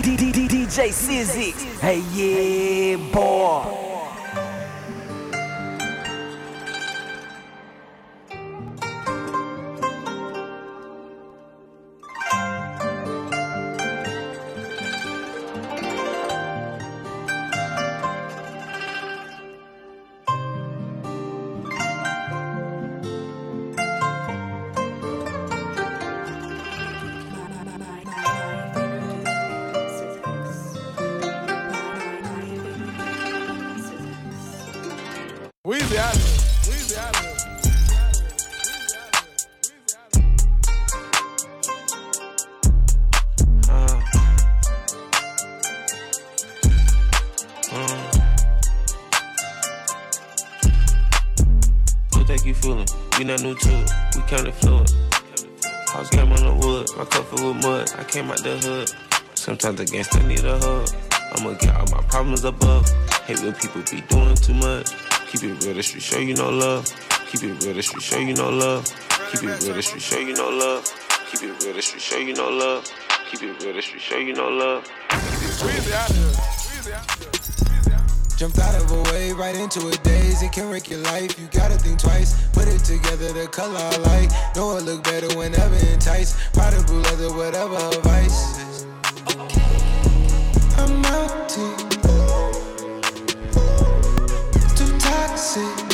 DJ Sizix. Hey, yeah, boy. What think you feeling? We not new to it, we kinda fluid. House came on the wood, my cup filled with mud. I came out the hood. Sometimes the gangsta need a hug. I'ma get all my problems above. Hate when people be doing too much. Keep it real, the street show you no love. Keep it real, the street show you no love. Keep it real, the street show you no love. Keep it real, the street show you no love. Keep it real, the street show you no love. Of here. Weezy out of here. Weezy out of here. Jumped out of a wave right into a daze. It can wreck your life. You gotta think twice. Put it together, the color I like. Know it look better whenever enticed. Blue leather, whatever her vice. I'm out to too toxic.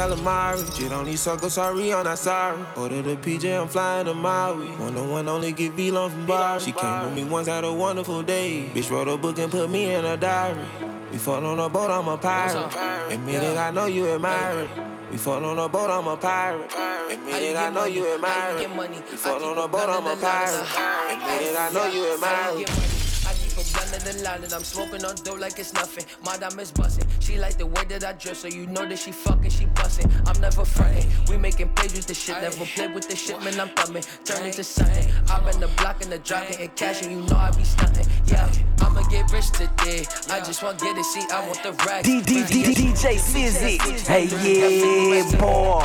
Calamari. Shit on these circles, sorry, I'm not sorry. Order the PJ, I'm flying to Maui. One on one, only get V-Long from bar. She came with me once, had a wonderful day. Bitch wrote a book and put me in a diary. We fought on a boat, I'm a pirate. Admit it, I know you admire it. We fought on a boat, I'm a pirate. Admit it, I know you admire it. We fought on a boat, I'm a pirate. Admit it, I know you admire it. I keep a the line and I'm smoking on dope like it's nothing. My diamonds bustin'. She like the way that I dress, so you know that she fucking, she bustin'. I'm never frontin'. We making plays with the shit, never play with the shit, man. I'm thumbing, turn into something. I'm in the block and the drop getting cash, and you know I be stunting. Yeah, I'ma get rich today. I just want get it, see, I want the racks. D- D- D- DJ Sizix. Hey, yeah, boy.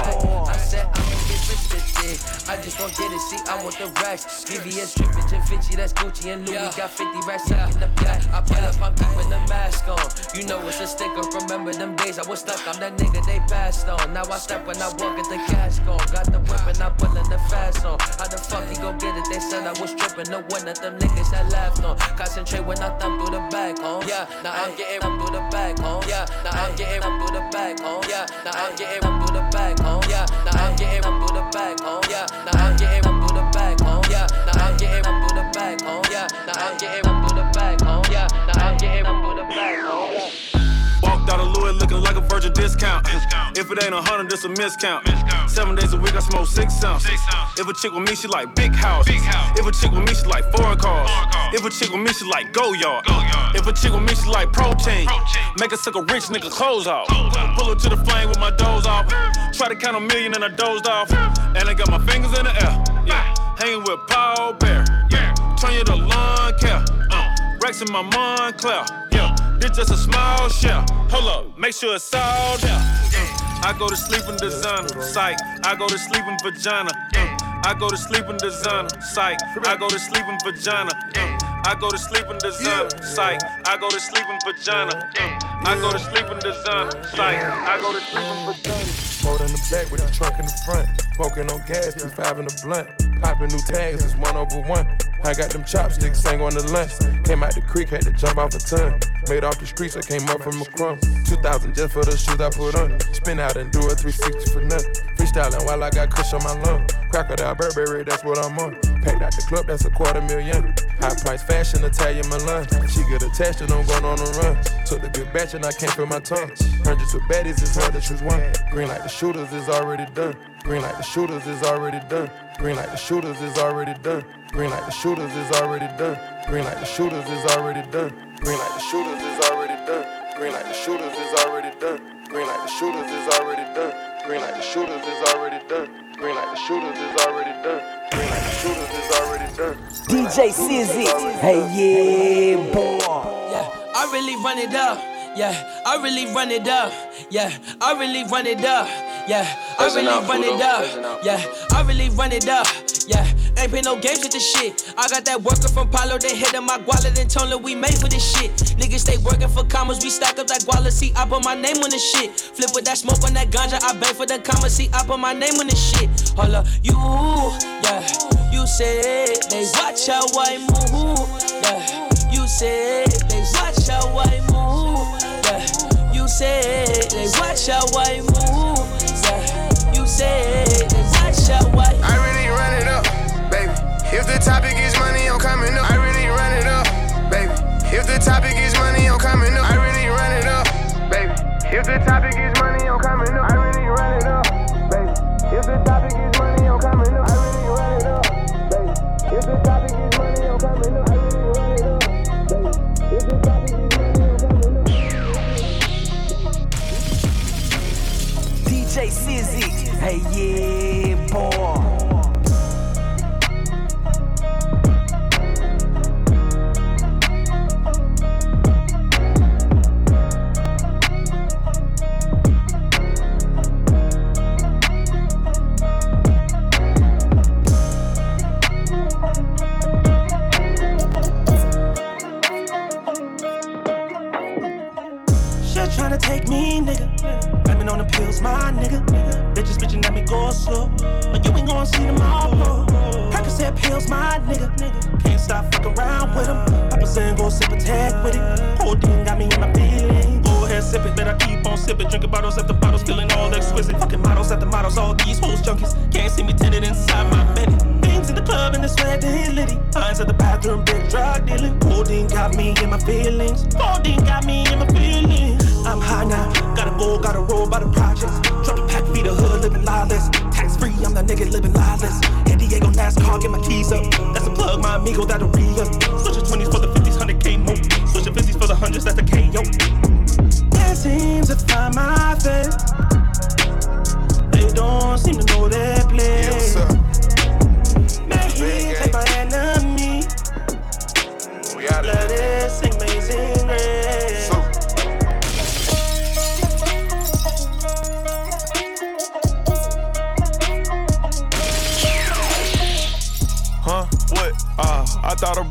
I said I'ma get rich today. I just want get it, see, I want the racks. VVS drippin' to Vinci, that's Gucci and Louis. Got 50 racks up in the back. I pull up, I'm keeping the mask on. You know it's a sticker. Remember them days I was stuck, I'm that nigga they passed on. Now I step when I walk at the cash gone. Got the whip and I pullin' the fast on. How the fuck he gon' get it? They said I was trippin'. No one of them niggas that laughed on. Concentrate when I thumb through the back, home. Yeah, now I'm getting thumb through the back, home. Yeah, now I'm getting thumb through the back, home. Yeah, now I'm getting thumb through the back, home. Yeah, now I'm getting thumb through the back, home. Virgin discount. If it ain't a hundred, it's a miscount. Seven days a week, I smoke six ounces. If a chick with me, she like big house. If a chick with me, she like foreign cars. If a chick with me, she like go yard. If a chick with me, she like protein. Make a suck a rich nigga clothes off. Pull her to the flame with my doze off. Try to count a million and I dozed off. And I got my fingers in the air. Yeah. Hanging with Paul Bear. Yeah. Turn you to lawn care. Uh. Rex in my Moncler. This just a small shell. Hold up, make sure it's all there. I go to sleep in designer, psych. I go to sleep in vagina. I go to sleep in designer, psych. I go to sleep in vagina. I go to sleep in designer, psych. I go to sleep in vagina. I go to sleep in designer, psych. I go to sleep in vagina. Boat in the back with the trunk in the front. Smoking on gas, two five in the blunt. Popping new tags, it's one over one. I got them chopsticks, sang on the lunch. Came out the creek, had to jump off a ton. Made off the streets, I came up from a crumb. 2000 just for the shoes I put on. Spin out and do a 360 for nothing. Freestyling while I got kush on my lung. Crocodile Burberry, that's what I'm on. Packed out the club, that's a quarter million. High price fashion, Italian Milan. She get attached and I'm going on a run. Took the good batch and I can't feel my tongue. Hundreds of baddies, it's hard to choose one. Green like the shooters is already done. Green like the shooters is already done. Green like the shooters is already done. Green like the shooters is already done. Green like the shooters is already done. Green like the shooters is already done. Green like the shooters is already done. Green like the shooters is already done. Green like the shooters is already done. Green like the shooters is already done. Green like the shooters is already done. DJ Sizix. Hey, yeah, boy. Yeah, I really run it up. Yeah, I really run it up. Yeah, I really run it up. Yeah, I really run it up. Yeah, I really run it up. Yeah, ain't been no games with this shit. I got that worker from Palo, they hit my guala, then told her we made for this shit. Niggas stay working for commas, we stack up that guala, see, I put my name on this shit. Flip with that smoke on that ganja, I beg for the commas, see, I put my name on this shit. Hold up, you, yeah, you said they watch how I move. Yeah, you said they watch how I move. Yeah, you said they watch how I move. Topic is money, I'm coming up. I really run it up, baby. If the topic is money, I'm coming up. I really run it up, baby. If the topic is money, I'm coming up. I really run it up, baby. If the topic is money, I'm coming up. I really run it up, baby. If the topic is money, I'm coming up. I really run it up, baby. If the topic is money, I'm coming up. DJ Sizix. Hey, yeah, boy. Gotta go, gotta roll by the projects. Drop the pack, feed the hood, living lawless. Tax free, I'm that nigga living lawless. San Diego NASCAR, get my keys up. That's a plug, my amigo, that'll re up. Switch the 20s for the 50s, 100k more. Switch the 50s for the 100s, that's the KO. Can't seem to find my face. They don't seem to know their place. Yes,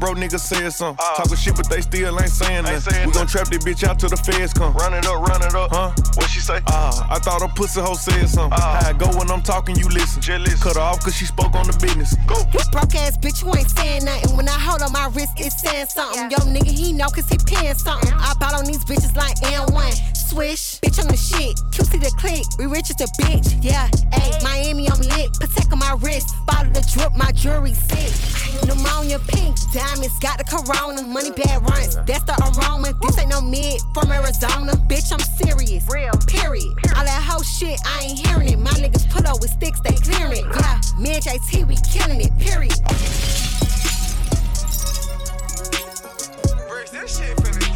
bro nigga said something. Talking shit, but they still ain't saying Ain't nothing. saying we gon' trap this bitch out till the feds come. run it up, run it up. Huh? What she say? Ah, I thought a pussy hoe said something. How I go when I'm talking, you listen. Just listen. Cut her off cause she spoke on the business. Go. You broke ass bitch, you ain't saying nothing. When I hold on my wrist, it's saying something. Yo, nigga, he know cause he paying something. I bought on these bitches like N1. Swish, bitch on the shit. QC the click, we rich as a bitch. Yeah, ayy, Miami, I'm lit. Protect on my wrist. Bottle the drip, my jewelry sick. Pneumonia pink, diamonds, got the corona. Money bad runs, that's the aroma. This ain't no mid from Arizona. Bitch, I'm serious. Real. Period. All that whole shit, I ain't hearing it. My niggas pull up with sticks, they clearing it. Yeah, me and JT, we killing it. Period. Bricks, that shit finna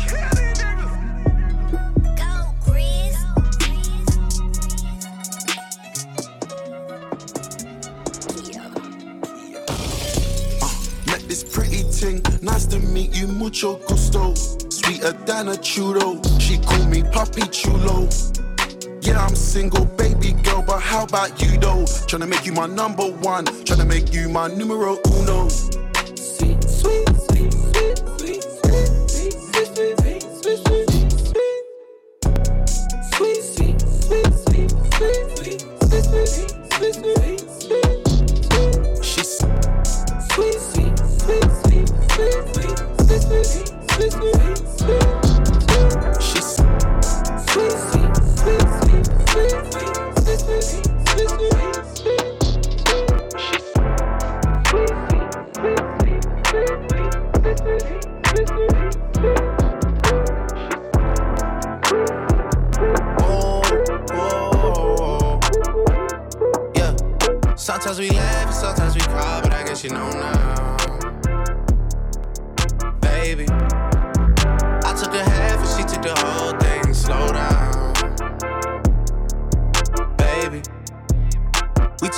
this pretty ting, nice to meet you, mucho gusto. Sweeter than a churro, she call me Papi Chulo. Yeah, I'm single, baby girl, but how about you though? Tryna make you my number one, tryna make you my numero uno. Sweet, sweet, sweet,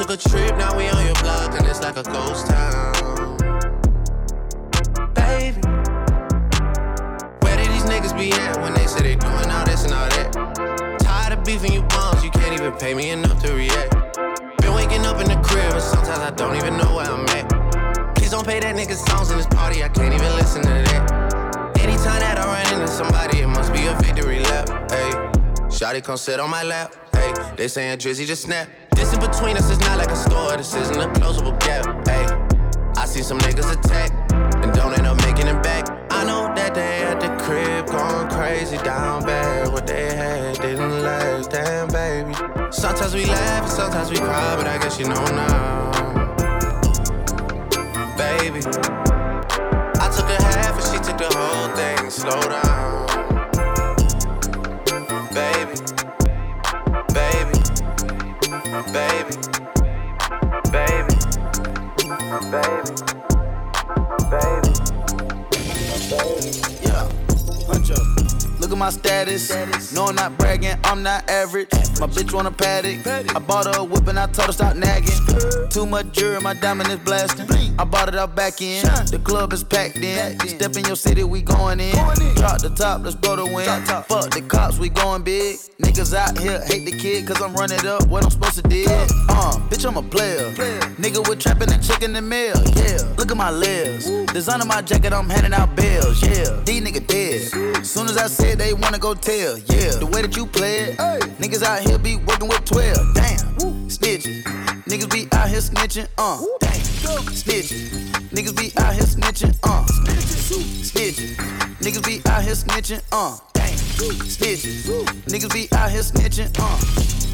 took a trip, now we on your block and it's like a ghost town, baby. Where did these niggas be at when they say they doing all this and all that? Tired of beefing you bums, you can't even pay me enough to react. Been waking up in the crib, and sometimes I don't even know where I'm at. Please don't pay that nigga songs in this party, I can't even listen to that. Anytime that I run into somebody, it must be a victory lap. Hey, Shotty come sit on my lap. Hey, they saying Drizzy just snap. This in between us is not like a store, this isn't a closable gap. Hey, I see some niggas attack and don't end up making it back. I know that they at the crib going crazy down bad. What they had didn't last, damn baby. Sometimes we laugh and sometimes we cry, but I guess you know now, baby. I took a half and she took the whole thing. Slow down, baby, baby, baby, baby. baby. Yeah, punch up. Look at my status. No, I'm not bragging, I'm not average. My bitch want a paddock. I bought her a whip and I told her stop nagging. Too much jewelry, my diamond is blasting. I bought it out back in. The club is packed in. Step in your city, we going in. Drop the top, let's go to win. Fuck the cops, we going big. Niggas out here hate the kid, cause I'm running up what I'm supposed to do. Uh, bitch, I'm a player. Nigga with trapping and chicken the mail. Yeah, look at my Designer my jacket, I'm handing out bills. Yeah, these niggas dead. Soon as I said they wanna go tell. Yeah, the way that you play it. Niggas out here be working with 12. Damn, snitching. Niggas be out here snitching. Uh, damn, snitching. Niggas be out here snitching. Uh, snitching. Niggas be out here snitching. Uh, damn, snitching. Niggas be out here snitching. Uh.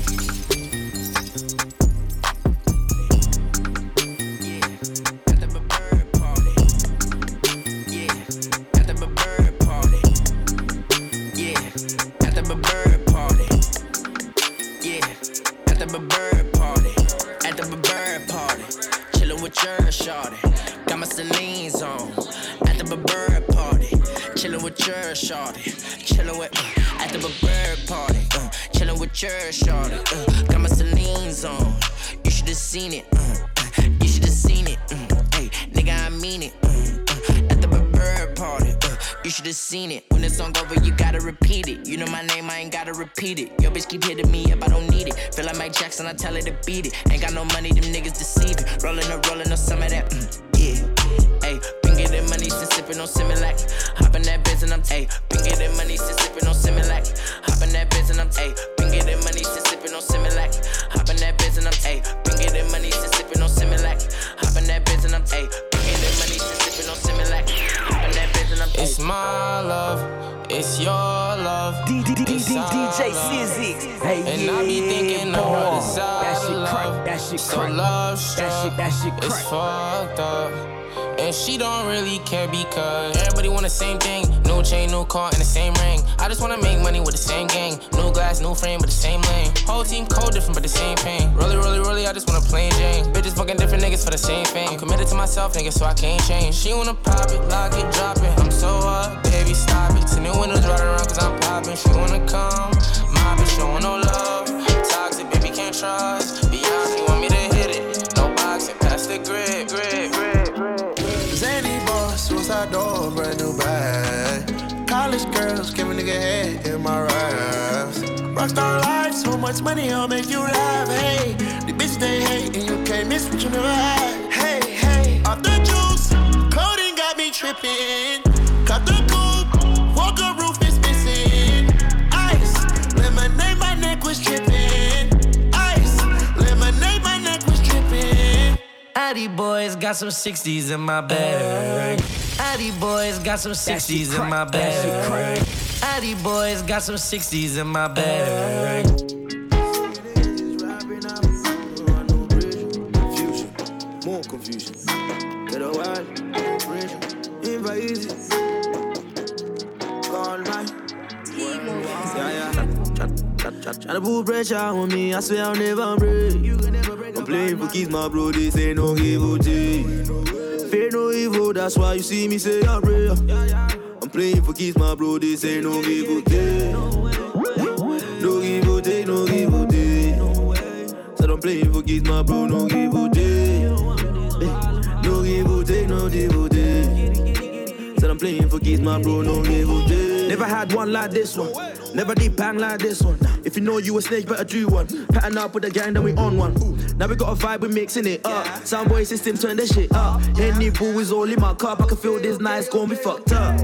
Chillin' with uh, at the Burberry party. Uh, chillin' with your shawty. Uh, got my Celine's on. You should've seen it. Uh, uh, you should've seen it. Uh, hey, nigga, I mean it. Uh, uh, at the Burberry party. Uh, you should've seen it. When the song over, you gotta repeat it. You know my name, I ain't gotta repeat it. Yo, bitch keep hitting me up, I don't need it. Feel like Mike Jackson, I tell her to beat it. Ain't got no money, them niggas deceiving. Rollin' up, rollin' up some of that. Mm, sippin' on Similac. Hop in that biz and I'm, ayy, been getting money since sippin' on Similac. Hop in that biz and I'm, ayy, been getting money since sippin' on Similac. Hop in that biz and I'm, ayy, been getting money since sippin' on Similac. Hop in that biz and I'm, ayy, been getting money since sippin' on Similac. Hop in that biz and I'm, ayy. It's my love, it's your love. DJ Sizix, hey And yeah, I be thinking I'm boy. on the side That shit crack, that shit so crack. love That shit, that shit crack. It's fucked up. And she don't really care because everybody want the same thing. New chain, new car, and the same ring. I just wanna make money with the same gang. New glass, new frame, but the same lane. Whole team code different, but the same pain. Really, really, really, I just wanna plain Jane. Bitches fucking different niggas for the same thing. I'm committed to myself, nigga, so I can't change. She wanna pop it, lock it, drop it. I'm so up, baby, stop it. Two new windows right around, cause I'm popping. She wanna come, my bitch, showing no love. Toxic, baby, can't trust. Beyonce want me to hit it. No boxing, pass the grip, Rockstar life, so much money, I'll make you laugh. Hey, the bitch they hate, and you can't miss what you never had. Hey, hey, off the juice, clothing got me tripping. Cut the coupe, Walker roof is missing. Ice, lemonade, my neck was tripping. Ice, lemonade, my neck was tripping. Addy boys got some 60s in my bag. Addy boys got some 60s in my bag. Addy boys got some 60s in my bag. More confusion. Get a while, pressure, invite easy. All night. Yeah, yeah. Try to put pressure on me, I swear I'll never break. I'm playing for keys, my bro, this ain't no or take. Fear no evil, that's why you see me say a prayer. Playing for keys, my bro, this ain't no give or take. No give or take, no give or take. Said I'm playing for keys, my bro, no give or take. No give or take, no give or take. Said I'm playing for keys, my bro, no give or take. Never had one like this one. Never did bang like this one. If you know you a snake, better do one. Pattern up with the gang, then we on one. Now we got a vibe, we mixing it up. Soundboy system, turn the shit up. Any boo is all in my cup. I can feel this nice, gon' be fucked up.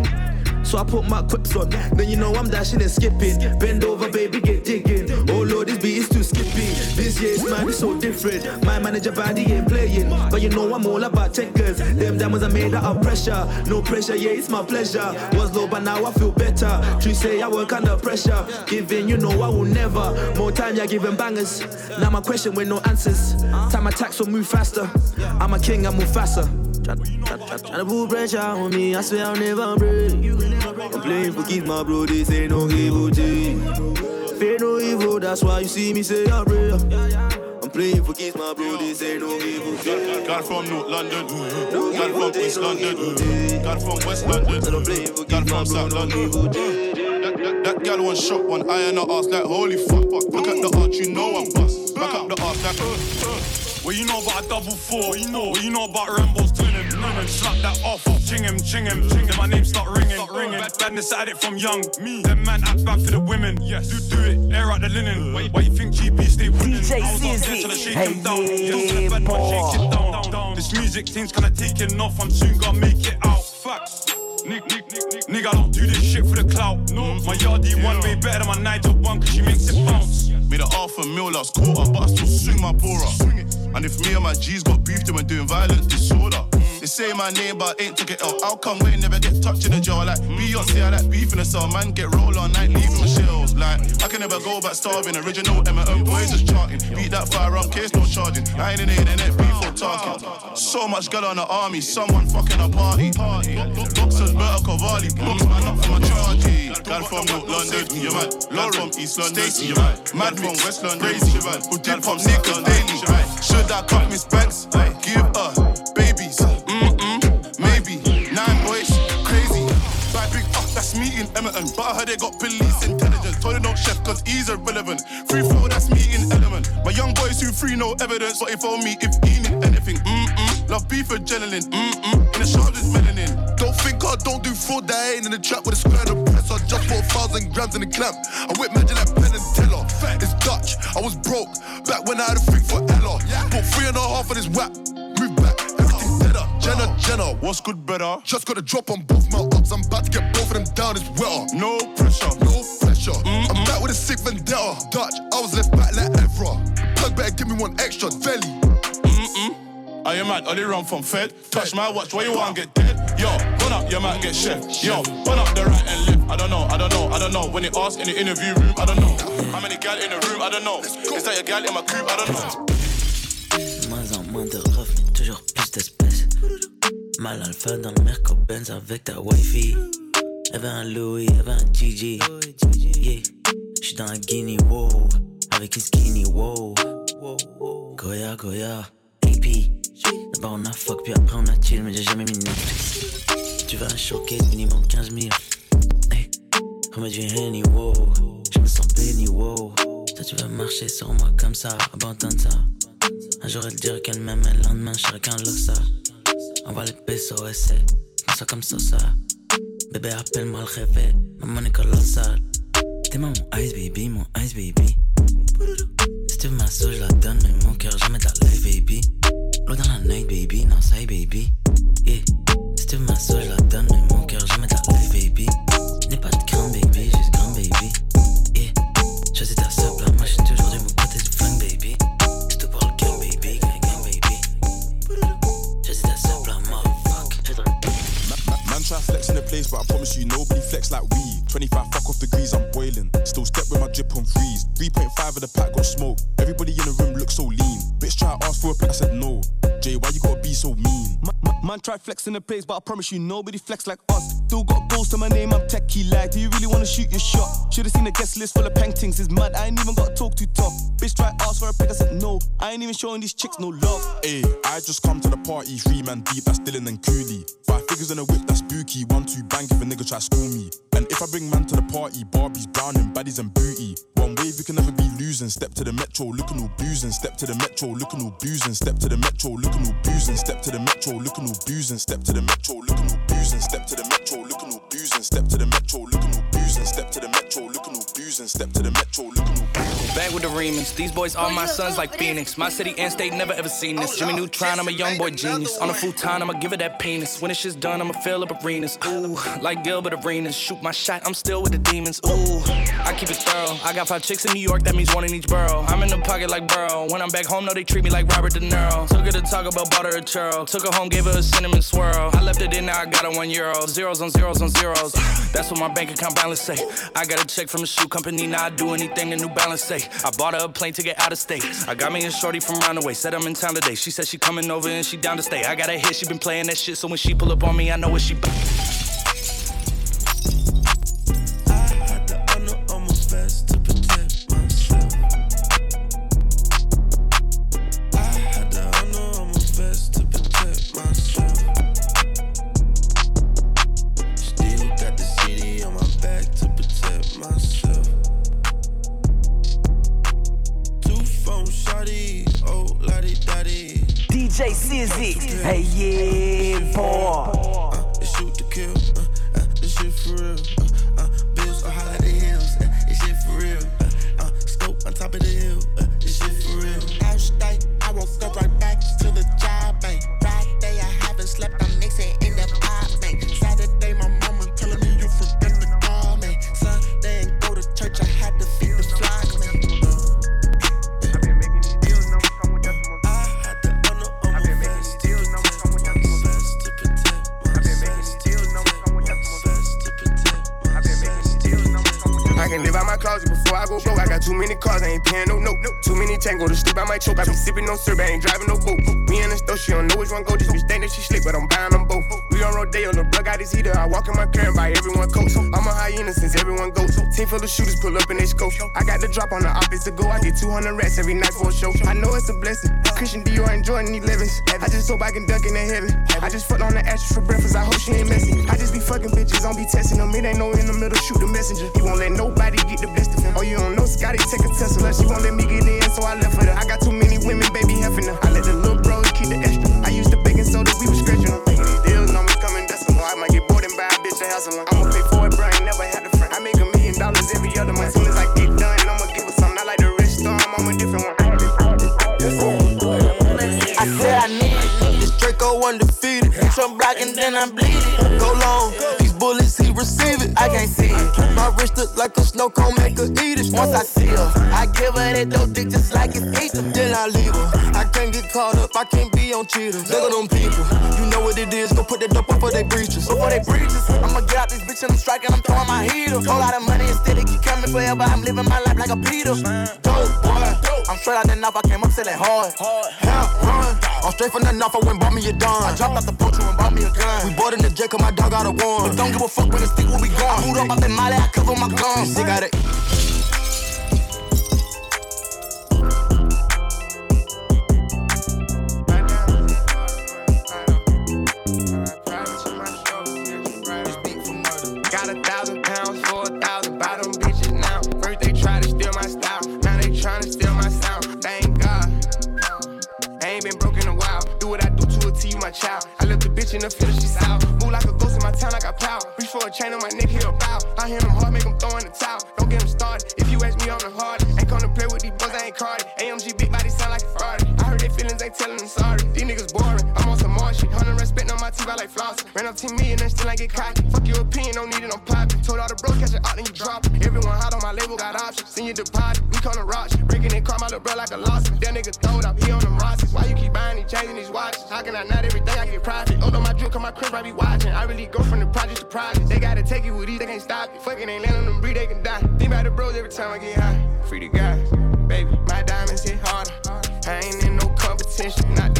So I put my quips on. Then you know I'm dashing and skipping. Bend over, baby, get digging. Oh lord, this beat is too skippy. This year's man is so different. My manager body ain't playing. But you know I'm all about checkers. Them diamonds are made out of pressure. No pressure, yeah, it's my pleasure. Was low, but now I feel better. True say I work under pressure. Giving, you know I will never. More time, you're giving bangers. Now my question with no answers. Time attacks will move faster. I'm a king, I move faster. Try, try, try, try to put pressure on me, I swear I'll never break. I'm playing for keep my bro, this ain't no evil G. Fear no evil, that's why you see me say I pray. I'm playing for keeps my bro, this ain't no evil G. Got from North London, got from East London, got from West London, got from South London. That, that, that gal one shot, one eye and a ass like holy fuck. Look at the arch, you know I'm bust. Back up the ass like. Uh, uh. What you know about a double four? What you know? What you know about Rambo's twinning? Twinning. Slap that off, ching him, ching him, ching him. My name start ringing, start ringing. Bad, badness at it from young. Me. Them man act bad for the women. Yes. Do do it. Air out the linen. Why, why you think GP stay winning? DJ I was out there Sizix. till I shake Hey, him down. yeah, Just to the bad man, shake it down, down. This music thing's kinda taking off. I'm soon gonna make it out. Facts. Nick, Nick, Nick, Nick. Nigga, I don't do this shit for the clout. No, mm-hmm. my yardie one way better than my Nigel one, cause she makes it bounce. Made a half a mil last quarter, but I still swing my bora. And if me and my G's got beef, then we're doing violent disorder. They say my name, but ain't took it out. How come we never get touched in the jaw? Like Beyonce, I like beef in the cell. Man, get roll all night, leaving my shells. Like, I can never go back starving. Original M&M boys just charting. Beat that firearm case, no charging. I ain't in the internet, beef or talking. So much girl on the army, someone fucking a party. Boxers better Cavalli, books man up for my chargy. Girl from North London, you mad. Girl from East London, you mad. Mad from West London, crazy. Who did from niggas daily? Should I cut Miss Banks? Give her babies. Emerton. But I heard they got police intelligence. Told them don't chef, cause he's irrelevant. Free flow, that's me in element. My young boys who free no evidence. But if on me, if he need anything, mm-mm. Love beef adrenaline, mm-mm. In the shoulders, melanin. Don't think I don't do fraud, that ain't in the trap with a square and a press. I just bought a thousand grams in the clamp. I whip magic like Penn and Teller. It's Dutch, I was broke. Back when I had a freak for Ella. Bought three and a half on this whack. What's good better? Just got a drop on both my ups. I'm about to get both of them down, it's wetter. No pressure, no pressure. I'm back with a sick vendetta. Dutch, I was left back like Evra. Plug better give me one extra deli. Mm-mm. Are you mad? Only run from Fed. Touch my watch, why you want to get dead? Yo, run up, you might get chef. Yo, run up the right and left. I don't know, I don't know, I don't know. When they ask in the interview room, I don't know. How many gal in the room, I don't know. Is that your gal in my coupe, I don't know. Mal alpha dans le Merco Benz avec ta wifi. Elle veut un Louis, elle veut un Gigi. Yeah, j'suis dans la Guinea, wow. Avec une skinny, wow. Goya, Goya, AP. D'abord on a fuck, puis après on a chill, mais j'ai jamais mis Netflix. Tu un showcase minimum 15 000. Hey, remets du Henny, wow. J'me sens béni, wow. Toi tu veux marcher sur moi comme ça, abandonne ça. Un jour elle dirait qu'elle m'aime, le lendemain chacun le ça. Envoie les essaie, comme ça comme ça. Bébé, appelle-moi le réveil, maman est colossale. T'es mon ice baby, mon ice baby. Si tu veux ma sauce, je la donne, mais mon cœur jamais la life, baby. L'eau dans la night, baby, non, ça baby. Yeah. Si tu veux ma sauce, je la on freeze. 3.5 of the pack got smoke. Everybody in the room looks so lean. Bitch try ask for a pack, I said no. Jay, why you gotta be so mean? Ma- ma- Man try flex in the place, but I promise you nobody flex like us. Still got goals to my name, I'm techie like. Do you really wanna shoot your shot? Should've seen the guest list full of paintings. It's mad, I ain't even got to talk too tough. Bitch try ask for a pic, I said no. I ain't even showing these chicks no love. Ayy, I just come to the party, three man deep, that's Dylan and Cooley. Five figures in a whip, that's spooky. One, two, bang if a nigga try school me. And I bring man to the party, Barbies, Browning, baddies and booty. One wave, you can never be losing. Step to the metro, looking all boozing. Step to the metro, looking all boozing. Step to the metro, looking all boozing. Step to the metro, looking all boozing. Step to the metro, looking all boozing. Step to the metro, looking all boozing. Step to the metro, looking all boozing. Step to the metro, looking all boozing. Step to the metro, looking all. Back with the remix. These boys are my sons like Phoenix. My city and state never ever seen this. Jimmy Neutron, I'm a young boy genius. On a futon, I'ma give it that penis. When it's done, I'ma fill up arenas. Ooh, like Gilbert Arenas. Shoot my shot, I'm still with the demons. Ooh, I keep it thorough. I got five chicks in New York, that means one in each borough. I'm in the pocket like Burrow. When I'm back home, no, they treat me like Robert De Niro. Took her to talk about butter a churro. Took her home, gave her a cinnamon swirl. I left it in, now I got a one euro. Zeros on zeros on zeros. That's what my bank account balance say. I got a check from a shoe company, now I do anything the New Balance say. I bought her a plane to get out of state. I got me a shorty from Roundaway, said I'm in town today. She said she coming over and she down to stay. I got a hit, she been playing that shit, so when she pull up on me, I know what she. DJ Sizix, hey yeah, boy. I'm buying them both. We on Rodeo, the plug got his heater. I walk in my car and buy everyone coats. I'm a hyena since everyone goes. Team full of shooters pull up in they scope. I got the drop on the office to go. I get 200 rats every night for a show. I know it's a blessing. Christian Dior and Jordan 11s. I just hope I can duck in the heaven. I just fucked on the ashes for breakfast. I hope she ain't messy. I just be fucking bitches, don't be testing them. It ain't no in the middle, shoot the messenger. He won't let nobody get the best of him. Oh, you don't know Scotty take a Tesla. She won't let me get in, so I left her. I got too many women, baby, heffing her. I let the little bros keep the extra. I used to baking soda, we hustler. I'ma pay for it, bro. I ain't never had a friend. I make a million dollars every other month. Soon as I get done, I'ma give her something. I like the rich storm, I'm a different one. I said I need it. This Draco undefeated. Some and then I'm bleeding. Go long. Receive it. I can't see it. My wrist look like a snow cone, make her eat it. Once I see her, I give her that dope dick just like it's Ether. Then I leave her. I can't get caught up. I can't be on cheaters. Look at them people. You know what it is. Go put that dope up for they breaches. Before they breaches, I'ma get out this bitch and I'm striking. I'm throwing my heater. Whole lot of money instead it keep coming forever. I'm living my life like a Peter. Dope boy. I'm straight out the knife. I came up selling hard. Hell run. I'm straight from the knife. I went bought me a dime. I dropped out the poacher and bought me a gun. We bought in the jet 'cause my dog got a one. But don't give a fuck when the stick where we gone. I boot up out the molly. I cover my guns. Sick out it. Child. I left the bitch in the field, she's out. Move like a ghost in my town, I got power. Reach for a chain on my neck, here bow. I hear them hard, make them throw in the towel. Don't get them started. If you ask me, I'm the hard. Ain't come to play with these boys, I ain't carded. AMG big body sound like a Ferrari. I heard their feelings, ain't telling them sorry. These niggas boring. I'm on some more shit. Hundred respect on my teeth, I like floss. Ran up 10 million and then still ain't get cocky. Fuck your opinion, don't need it, I'm poppin'. Told all the bros, catch it out, then you drop it. Everyone hot on my label, got options. Send you deposit, we call to rock little bro like a loss. That nigga throwed up, he on them Rosses. Why you keep buying these chains and these watches? How can I not everything I get profit? Oh, no, my drill, come my crib, I be watching. I really go from the project to project. They gotta take it with ease, they can't stop it. Fucking ain't letting them breathe, they can die. Think about the bros every time I get high. Free the guys, baby. My diamonds hit harder. I ain't in no competition, not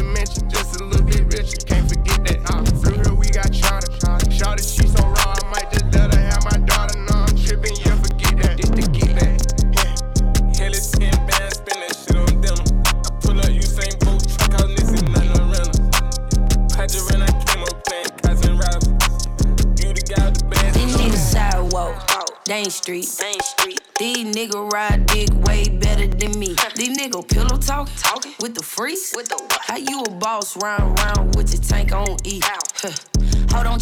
Dane Street. These niggas ride dick way better than me. These niggas pillow talk, talking with the freaks. With the How you a boss round round with your tank on E? Huh.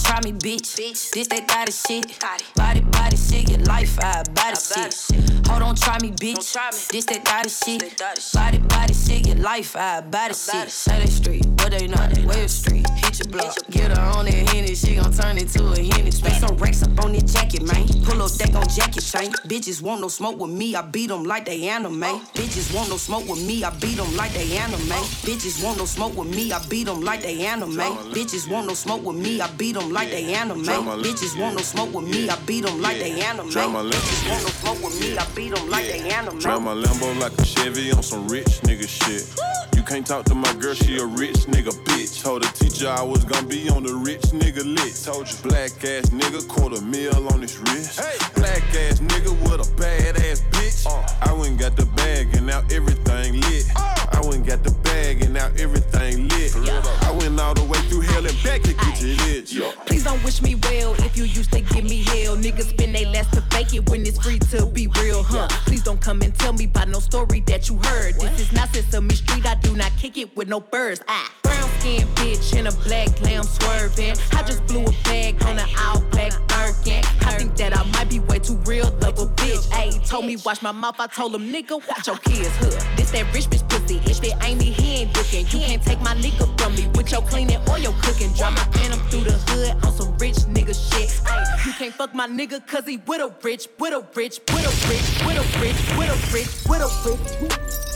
Try me, bitch. bitch. This that got shit. Body, body shit, your life, I body shit. Hold on, try me, bitch. Try me. This that got shit. Body, body shit, your life, I body shit. Say they street, but they not. Wave street, hit your block. Get her on that henny, she gon' turn into a henny. Spray some racks up on that jacket, man. Pull up deck on jacket chain. Bitches want no smoke with me, I beat them like they anime. Bitches want no smoke with me, I beat them like they anime. Bitches want no smoke with me, I beat them like they anime. Bitches want no smoke with me, I beat them like they anime. Bitches want no smoke with me, I beat them like they anime. Bitches want no smoke with me, I beat them like they anime. Drive my Lambo like a Chevy on some rich nigga shit. You can't talk to my girl, she a rich nigga bitch. Told the teacher I was gonna be on the rich nigga list. Told you, black ass nigga, quarter mil on his wrist. Hey. Black ass nigga with a bad ass bitch. Uh. I went and got the bag and now everything lit. Uh. I went got the bag and now everything lit. I went all the way through hell and back to get you this. Please don't wish me well if you used to give me hell. Niggas spend they last to fake it when it's free to be real, huh? Please don't come and tell me about no story that you heard. This is not Sesame Street, I do not kick it with no birds. Ah, brown skin bitch in a black lamb swerving. I just blew a bag on an all black Birkin. I think that I might be way too real, love a bitch. Ayy, told me watch my mouth, I told him nigga, watch your kids, huh? This that rich bitch pussy, if it ain't me, he ain't looking. You can't take my nigga from me with your cleaning or your cooking. Drive my phantom through the hood on some rich nigga shit. Ayy, you can't fuck my nigga cause he with a rich, with a rich, with a rich, with a rich, with a rich, with a rich.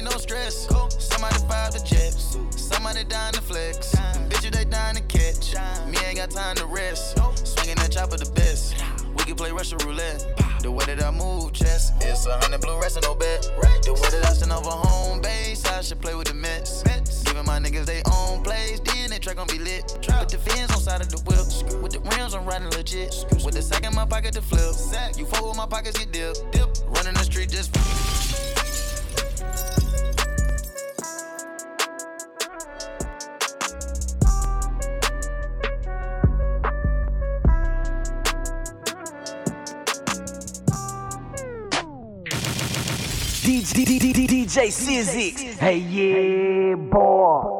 Ain't no stress. Somebody fire the jets. Somebody dying to flex. Bitches they dying to catch. Me ain't got time to rest. Swinging that chopper the best. We can play Russian roulette. The way that I move, chess, it's a hundred blue rest and no bet. The way that I send over home base, I should play with the Mets. Giving my niggas they own plays, then they track gon' be lit. With the fins on side of the whip, with the rims I'm riding legit. With the sack in my pocket to flip. You fuck with my pockets, get dip. Running the street just. DJ. Hey, yeah, boy.